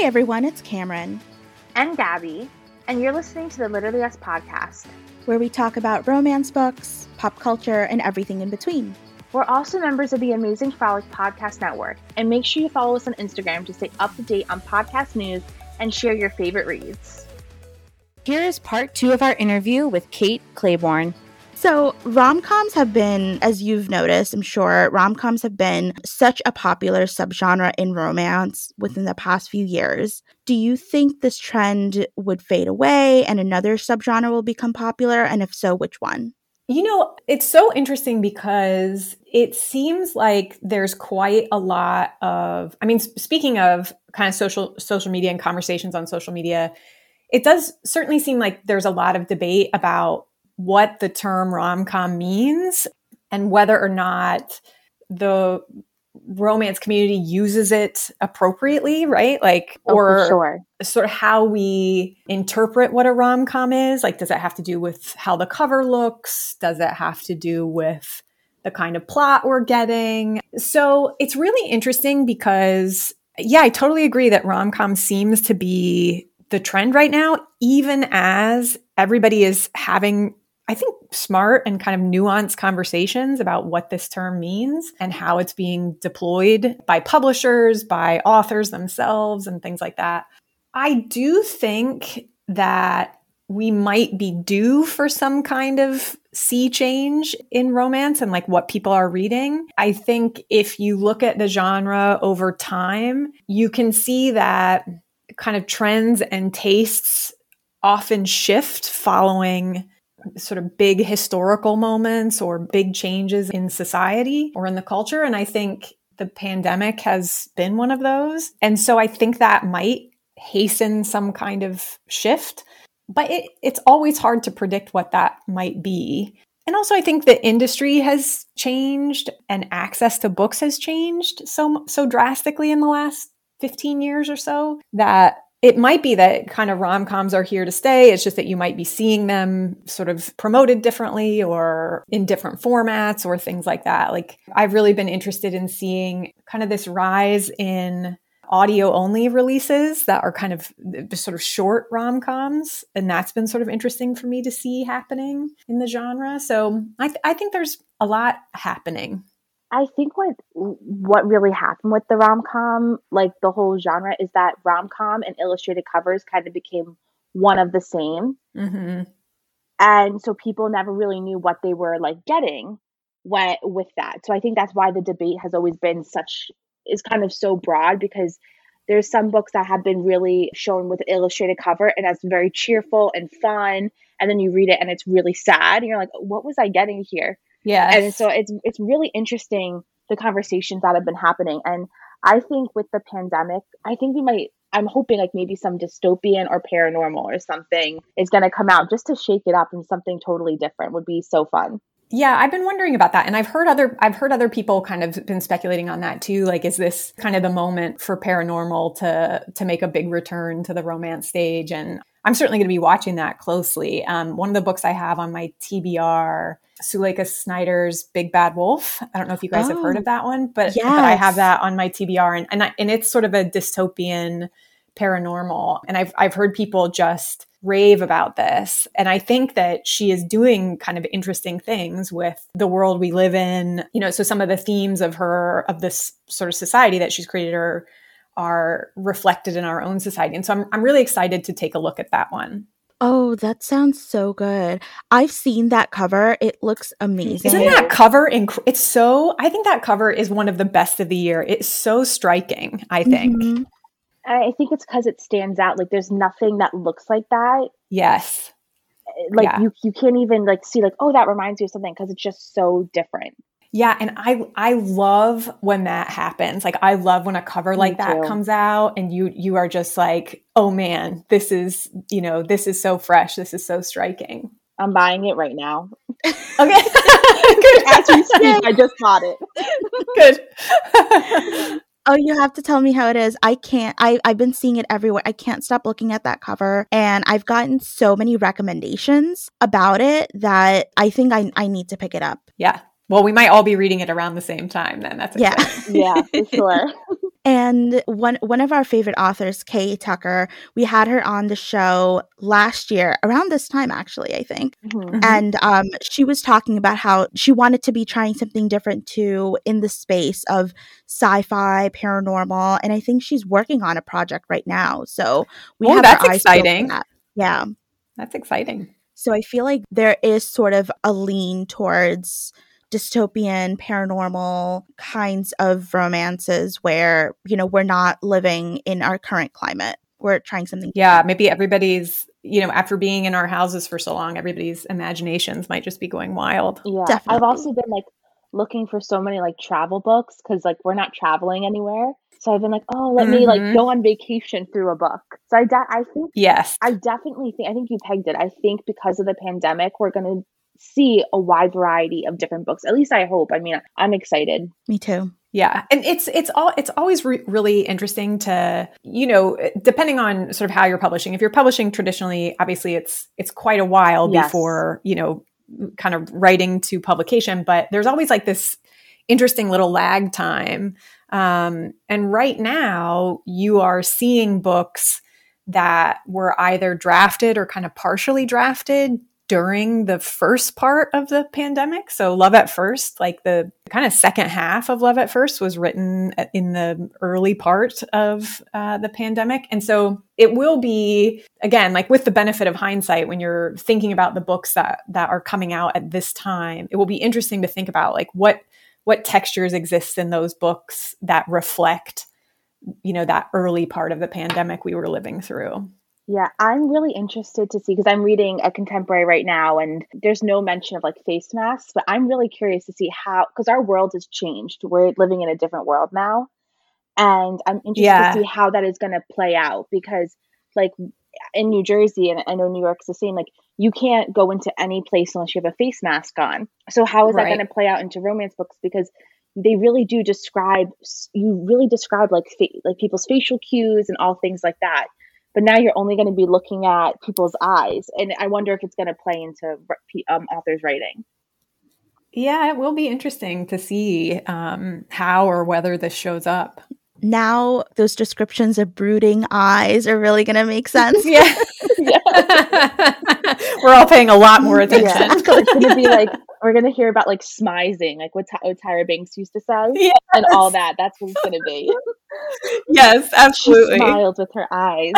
Hey everyone, it's Kamrun. And Gabi, and you're listening to the Literally Us podcast, where we talk about romance books, pop culture, and everything in between. We're also members of the Amazing Frolic Podcast Network, and make sure you follow us on Instagram to stay up to date on podcast news and share your favorite reads. Here is part two of our interview with Kate Clayborn. So, rom coms have been, as you've noticed, I'm sure, rom coms have been such a popular subgenre in romance within the past few years. Do you think this trend would fade away and another subgenre will become popular? And if so, which one? You know, it's so interesting because it seems like there's quite a lot of I mean speaking of kind of social social media and conversations on social media, it does certainly seem like there's a lot of debate about what the term rom com means and whether or not the romance community uses it appropriately, right? Like, oh, or sure. sort of how we interpret what a rom com is. Like, does it have to do with how the cover looks? Does it have to do with the kind of plot we're getting? So it's really interesting because, yeah, I totally agree that rom com seems to be the trend right now, even as everybody is having I think, smart and kind of nuanced conversations about what this term means and how it's being deployed by publishers, by authors themselves, and things like that. I do think that we might be due for some kind of sea change in romance and like what people are reading. I think if you look at the genre over time, you can see that kind of trends and tastes often shift following sort of big historical moments or big changes in society or in the culture. And I think the pandemic has been one of those. And so I think that might hasten some kind of shift. But it, it's always hard to predict what that might be. And also, I think the industry has changed and access to books has changed so, so drastically in the last 15 years or so that it might be that kind of rom coms are here to stay. It's just that you might be seeing them sort of promoted differently or in different formats or things like that. Like, I've really been interested in seeing kind of this rise in audio only releases that are kind of sort of short rom coms. And that's been sort of interesting for me to see happening in the genre. So I, th- I think there's a lot happening. I think what what really happened with the rom com, like the whole genre, is that rom com and illustrated covers kind of became one of the same, mm-hmm. and so people never really knew what they were like getting when with that. So I think that's why the debate has always been such is kind of so broad because there's some books that have been really shown with an illustrated cover and that's very cheerful and fun, and then you read it and it's really sad, and you're like, what was I getting here? Yeah. And so it's it's really interesting the conversations that have been happening. And I think with the pandemic, I think we might I'm hoping like maybe some dystopian or paranormal or something is going to come out just to shake it up and something totally different would be so fun. Yeah, I've been wondering about that. And I've heard other I've heard other people kind of been speculating on that too. Like is this kind of the moment for paranormal to to make a big return to the romance stage and I'm certainly going to be watching that closely. Um, one of the books I have on my TBR, Suleikha Snyder's Big Bad Wolf. I don't know if you guys oh, have heard of oh, that one, but, yes. but I have that on my TBR, and and, I, and it's sort of a dystopian paranormal. And I've I've heard people just rave about this. And I think that she is doing kind of interesting things with the world we live in. You know, so some of the themes of her of this sort of society that she's created are are reflected in our own society. And so I'm, I'm really excited to take a look at that one. Oh, that sounds so good. I've seen that cover. It looks amazing. Isn't that cover inc- it's so I think that cover is one of the best of the year. It's so striking, I think. Mm-hmm. I think it's cuz it stands out. Like there's nothing that looks like that. Yes. Like yeah. you you can't even like see like oh that reminds you of something cuz it's just so different. Yeah, and I I love when that happens. Like I love when a cover like that comes out and you you are just like, "Oh man, this is, you know, this is so fresh. This is so striking." I'm buying it right now. Okay. Good. As we speak, I just bought it. Good. Oh, you have to tell me how it is. I can't. I, I've been seeing it everywhere. I can't stop looking at that cover. And I've gotten so many recommendations about it that I think I, I need to pick it up. Yeah. Well, we might all be reading it around the same time then. That's yeah, yeah, for sure. And one one of our favorite authors, Kay Tucker, we had her on the show last year around this time, actually, I think. Mm-hmm. And um, she was talking about how she wanted to be trying something different too in the space of sci-fi, paranormal, and I think she's working on a project right now. So we oh, have that's exciting. That. Yeah, that's exciting. So I feel like there is sort of a lean towards dystopian, paranormal kinds of romances where, you know, we're not living in our current climate. We're trying something. Yeah, maybe everybody's, you know, after being in our houses for so long, everybody's imaginations might just be going wild. Yeah. Definitely. I've also been like looking for so many like travel books because like we're not traveling anywhere. So I've been like, oh, let mm-hmm. me like mm-hmm. go on vacation through a book. So I, de- I think, yes, I definitely think, I think you pegged it. I think because of the pandemic, we're going to see a wide variety of different books. At least I hope. I mean, I'm excited. Me too. Yeah, and it's it's all it's always re- really interesting to you know depending on sort of how you're publishing. If you're publishing traditionally, obviously it's it's quite a while yes. before you know kind of writing to publication, but there's always like this interesting little lag time um, and right now, you are seeing books that were either drafted or kind of partially drafted during the first part of the pandemic. So, Love at First, like the kind of second half of Love at First, was written in the early part of uh, the pandemic. And so, it will be, again, like with the benefit of hindsight, when you're thinking about the books that, that are coming out at this time, it will be interesting to think about like what what textures exist in those books that reflect you know that early part of the pandemic we were living through yeah i'm really interested to see because i'm reading a contemporary right now and there's no mention of like face masks but i'm really curious to see how because our world has changed we're living in a different world now and i'm interested yeah. to see how that is going to play out because like in new jersey and i know new york's the same like you can't go into any place unless you have a face mask on. So how is right. that going to play out into romance books? Because they really do describe you really describe like fa- like people's facial cues and all things like that. But now you're only going to be looking at people's eyes, and I wonder if it's going to play into um, authors' writing. Yeah, it will be interesting to see um, how or whether this shows up now those descriptions of brooding eyes are really going to make sense. yeah. we're all paying a lot more attention. Yeah. So it's going to be like, we're going to hear about like smizing, like what, what Tyra Banks used to say yes. and all that. That's what it's going to be. Yes, absolutely. She smiled with her eyes.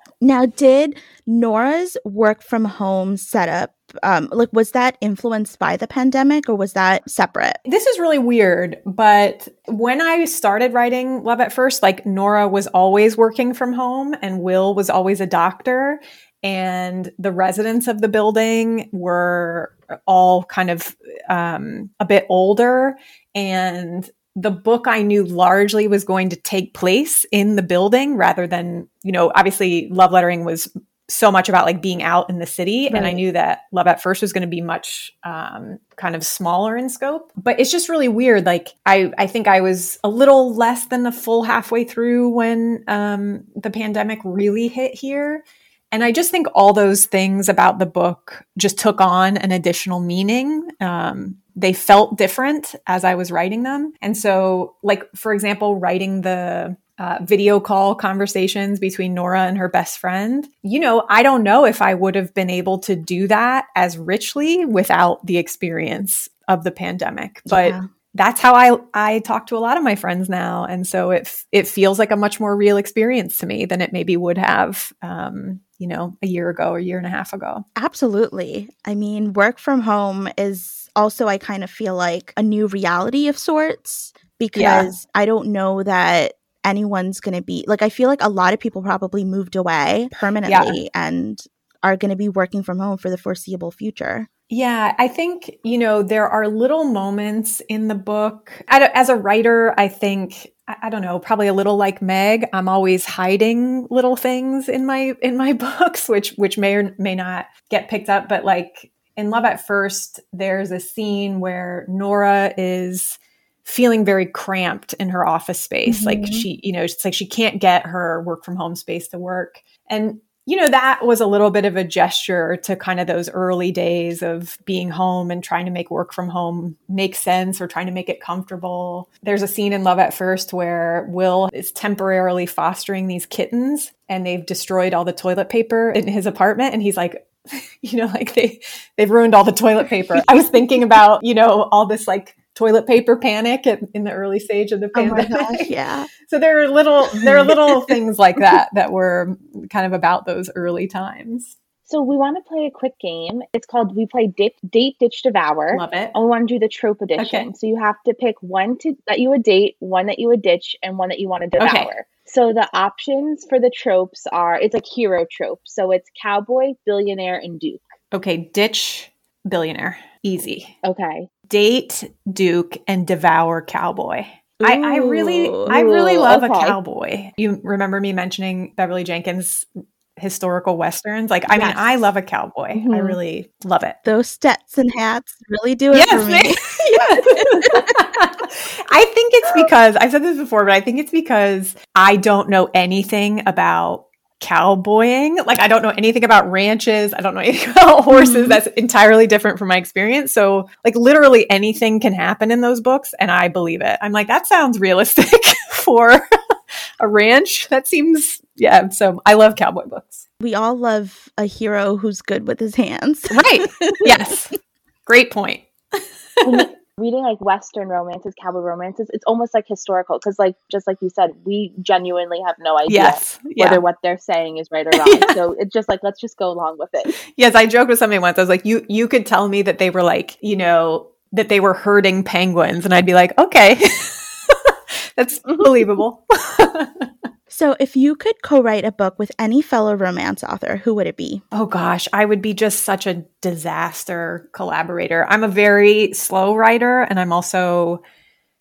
now, did Nora's work from home setup um, like was that influenced by the pandemic or was that separate? This is really weird but when i started writing love at first like nora was always working from home and will was always a doctor and the residents of the building were all kind of um, a bit older and the book I knew largely was going to take place in the building rather than, you know, obviously love lettering was so much about like being out in the city right. and i knew that love at first was going to be much um, kind of smaller in scope. But it's just really weird like i i think i was a little less than a full halfway through when um, the pandemic really hit here. And i just think all those things about the book just took on an additional meaning. Um, they felt different as i was writing them. And so like for example writing the uh, video call conversations between Nora and her best friend. You know, I don't know if I would have been able to do that as richly without the experience of the pandemic. But yeah. that's how I I talk to a lot of my friends now, and so it it feels like a much more real experience to me than it maybe would have. Um, you know, a year ago or a year and a half ago. Absolutely. I mean, work from home is also, I kind of feel like a new reality of sorts because yeah. I don't know that anyone's going to be like I feel like a lot of people probably moved away permanently yeah. and are going to be working from home for the foreseeable future. Yeah, I think, you know, there are little moments in the book. As a writer, I think I don't know, probably a little like Meg, I'm always hiding little things in my in my books which which may or may not get picked up, but like in Love at First, there's a scene where Nora is feeling very cramped in her office space. Mm-hmm. Like she, you know, it's like she can't get her work from home space to work. And you know, that was a little bit of a gesture to kind of those early days of being home and trying to make work from home make sense or trying to make it comfortable. There's a scene in Love at First where Will is temporarily fostering these kittens and they've destroyed all the toilet paper in his apartment. And he's like, you know, like they, they've ruined all the toilet paper. I was thinking about, you know, all this like toilet paper panic at, in the early stage of the oh pandemic. Oh gosh, yeah. So there are little there are little things like that that were kind of about those early times. So we want to play a quick game. It's called we play dip, date ditch devour. Love it. And we want to do the trope edition. Okay. So you have to pick one to that you would date, one that you would ditch, and one that you want to devour. Okay. So the options for the tropes are it's like hero trope. So it's cowboy, billionaire, and duke. Okay, ditch billionaire. Easy. Okay. Date Duke and devour cowboy. I, I really I really love a cowboy. You remember me mentioning Beverly Jenkins historical westerns? Like I mean, I love a cowboy. I Mhm. really love it. Those Stetson hats really do it for me. Yes. I think it's because I've said this before, but I think it's because I don't know anything about cowboying. Like I don't know anything about ranches. I don't know anything about horses. Mhm. That's entirely different from my experience. So like literally anything can happen in those books and I believe it. I'm like, that sounds realistic for a ranch. That seems yeah. So I love cowboy books. We all love a hero who's good with his hands. Right. yes. Great point. Reading like Western romances, cowboy romances, it's almost like historical because, like, just like you said, we genuinely have no idea Yes. Yeah. whether what they're saying is right or wrong. So it's just like let's just go along with it. Yes, I joked with somebody once. I was like, you you could tell me that they were like, you know, that they were herding penguins, and I'd be like, okay, that's mm-hmm. believable. So, if you could co write a book with any fellow romance author, who would it be? oh gosh, I would be just such a disaster collaborator. I'm a very slow writer, and I'm also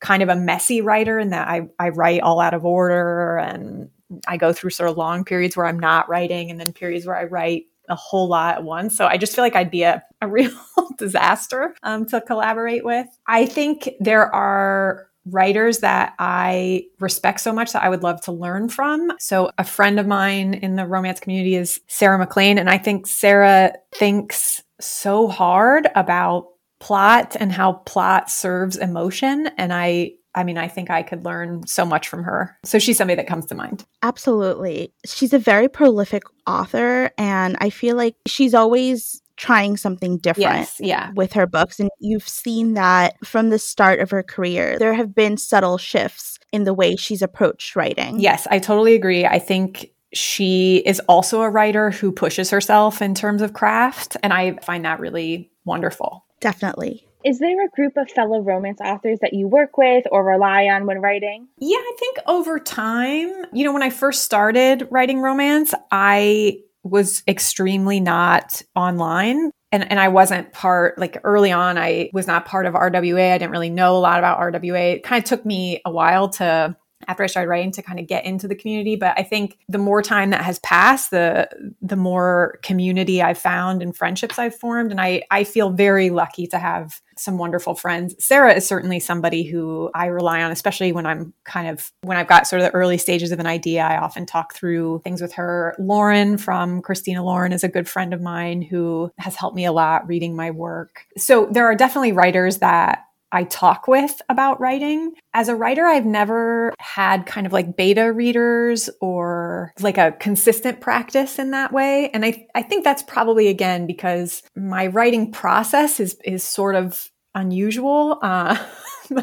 kind of a messy writer in that I I write all out of order, and I go through sort of long periods where I'm not writing, and then periods where I write a whole lot at once. So I just feel like I'd be a, a real disaster um, to collaborate with. I think there are writers that I respect so much that I would love to learn from. So a friend of mine in the romance community is Sarah MacLean. And I think Sarah thinks so hard about plot and how plot serves emotion. And I I mean, I think I could learn so much from her. So she's somebody that comes to mind. Absolutely. She's a very prolific author, and I feel like she's always trying something different. Yeah. with her books. And you've seen that from the start of her career. There have been subtle shifts in the way she's approached writing. Yes, I totally agree. I think she is also a writer who pushes herself in terms of craft. And I find that really wonderful. Definitely. Is there a group of fellow romance authors that you work with or rely on when writing? Yeah, I think over time, you know, when I first started writing romance, I was extremely not online. And, and I wasn't part, like early on, I was not part of RWA. I didn't really know a lot about RWA. It kind of took me a while to, after I started writing, to kind of get into the community. But I think the more time that has passed, the the more community I've found and friendships I've formed. And I, I feel very lucky to have some wonderful friends. Sarah is certainly somebody who I rely on, especially when I'm kind of when I've got sort of the early stages of an idea. I often talk through things with her. Lauren from Christina Lauren is a good friend of mine who has helped me a lot reading my work. So there are definitely writers that I talk with about writing. As a writer, I've never had kind of like beta readers or like a consistent practice in that way. And I, I think that's probably again because my writing process is is sort of unusual. Uh,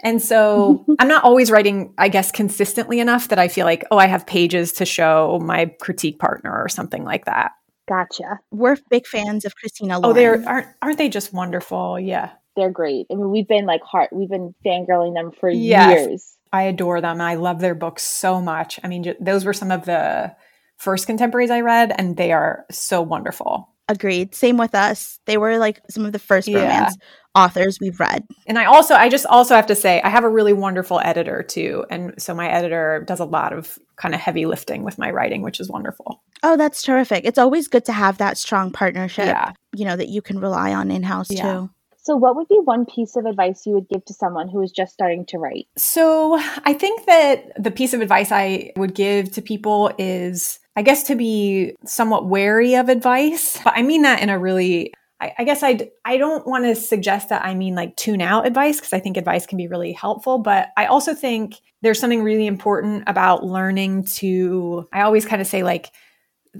and so I'm not always writing, I guess, consistently enough that I feel like, oh, I have pages to show my critique partner or something like that. Gotcha. We're big fans of Christina Lauren. Oh, they're aren't aren't they just wonderful? Yeah. They're great. I mean, we've been like heart, we've been fangirling them for Yes. years. I adore them. I love their books so much. I mean, ju- those were some of the first contemporaries I read, and they are so wonderful. Agreed. Same with us. They were like some of the first Yeah. romance authors we've read. And I also, I just also have to say, I have a really wonderful editor too. And so my editor does a lot of kind of heavy lifting with my writing, which is wonderful. Oh, that's terrific. It's always good to have that strong partnership, Yeah. you know, that you can rely on in house Yeah. too. So, what would be one piece of advice you would give to someone who is just starting to write? So, I think that the piece of advice I would give to people is, I guess, to be somewhat wary of advice. But I mean that in a really I, guess I I don't want to suggest that I mean like tune out advice because I think advice can be really helpful, but I also think there's something really important about learning to. I always kind of say like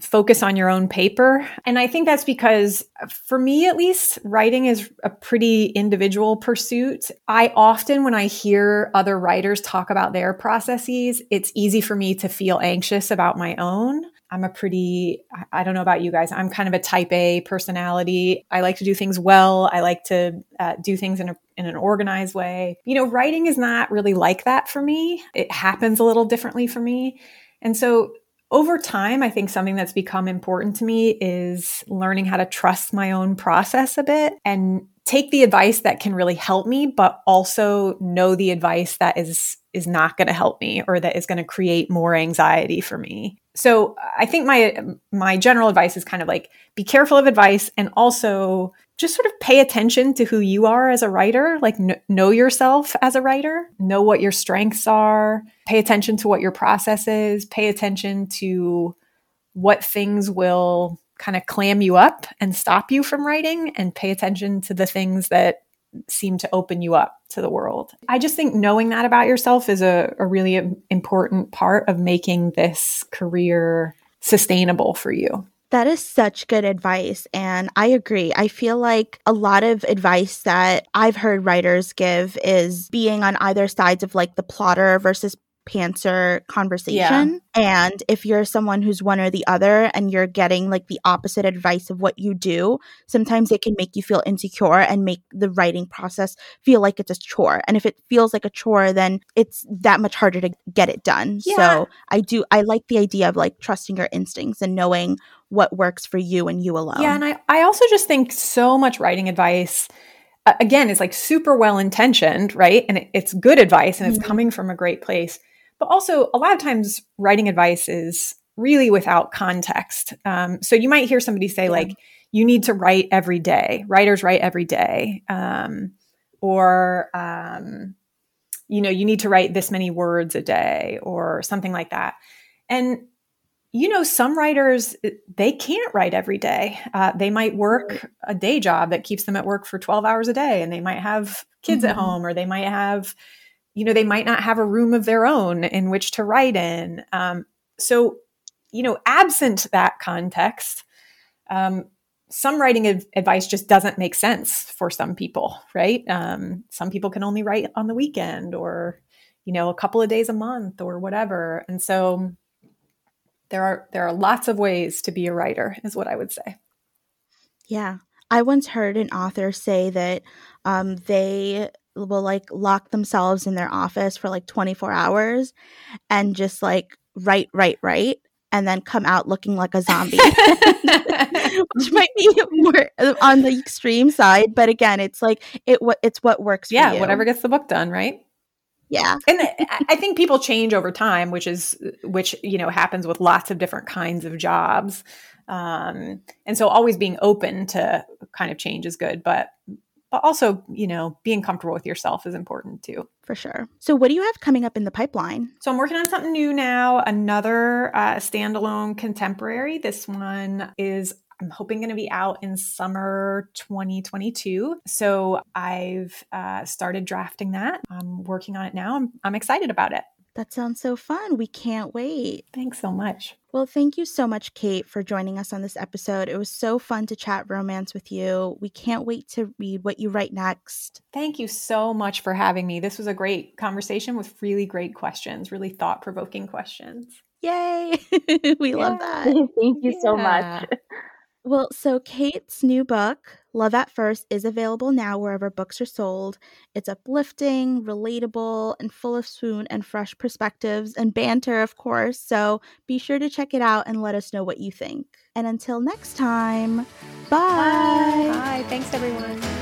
focus on your own paper. And I think that's because, for me at least, writing is a pretty individual pursuit. I often, when I hear other writers talk about their processes, it's easy for me to feel anxious about my own. I'm a pretty, I don't know about you guys, I'm kind of a type A personality. I like to do things well. I like to uh, do things in, a, in an organized way. You know, writing is not really like that for me. It happens a little differently for me. And so over time, I think something that's become important to me is learning how to trust my own process a bit and take the advice that can really help me, but also know the advice that is is not going to help me or that is going to create more anxiety for me. So I think my my general advice is kind of like be careful of advice and also just sort of pay attention to who you are as a writer, like kn- know yourself as a writer, know what your strengths are, pay attention to what your process is, pay attention to what things will kind of clam you up and stop you from writing and pay attention to the things that seem to open you up to the world. I just think knowing that about yourself is a, a really important part of making this career sustainable for you. That is such good advice. And I agree. I feel like a lot of advice that I've heard writers give is being on either sides of like the plotter versus pantser conversation. Yeah. And if you're someone who's one or the other and you're getting like the opposite advice of what you do, sometimes it can make you feel insecure and make the writing process feel like it's a chore. And if it feels like a chore, then it's that much harder to get it done. Yeah. So I do, I like the idea of like trusting your instincts and knowing what works for you and you alone. Yeah. And I, I also just think so much writing advice again is like super well intentioned right and it, it's good advice and it's mm-hmm. coming from a great place but also, a lot of times, writing advice is really without context. Um, so you might hear somebody say, yeah. like, you need to write every day. Writers write every day. Um, or, um, you know, you need to write this many words a day or something like that. And, you know, some writers, they can't write every day. Uh, they might work a day job that keeps them at work for 12 hours a day and they might have kids mm-hmm. at home or they might have you know, they might not have a room of their own in which to write in. Um, so, you know, absent that context, um, some writing advice just doesn't make sense for some people, right? Um, some people can only write on the weekend or, you know, a couple of days a month or whatever. And so there are there are lots of ways to be a writer, is what I would say. Yeah. I once heard an author say that um, they will like lock themselves in their office for like 24 hours and just like write, write, write, and then come out looking like a zombie, which might be more on the extreme side. But again, it's like it what it's what works. yeah, whatever gets the book done, right? Yeah. and I think people change over time, which is which you know happens with lots of different kinds of jobs. Um, and so always being open to kind of change is good, but but also, you know, being comfortable with yourself is important too. For sure. So, what do you have coming up in the pipeline? So, I'm working on something new now, another uh, standalone contemporary. This one is I'm hoping going to be out in summer 2022. So I've uh, started drafting that. I'm working on it now. I'm, I'm excited about it. That sounds so fun. We can't wait. Thanks so much. Well, thank you so much, Kate, for joining us on this episode. It was so fun to chat romance with you. We can't wait to read what you write next. Thank you so much for having me. This was a great conversation with really great questions, really thought provoking questions. Yay! we yeah. love that. thank you yeah. so much. Well, so Kate's new book, Love at First, is available now wherever books are sold. It's uplifting, relatable, and full of swoon and fresh perspectives and banter, of course. So be sure to check it out and let us know what you think. And until next time, bye. Bye. Bye. Thanks, everyone.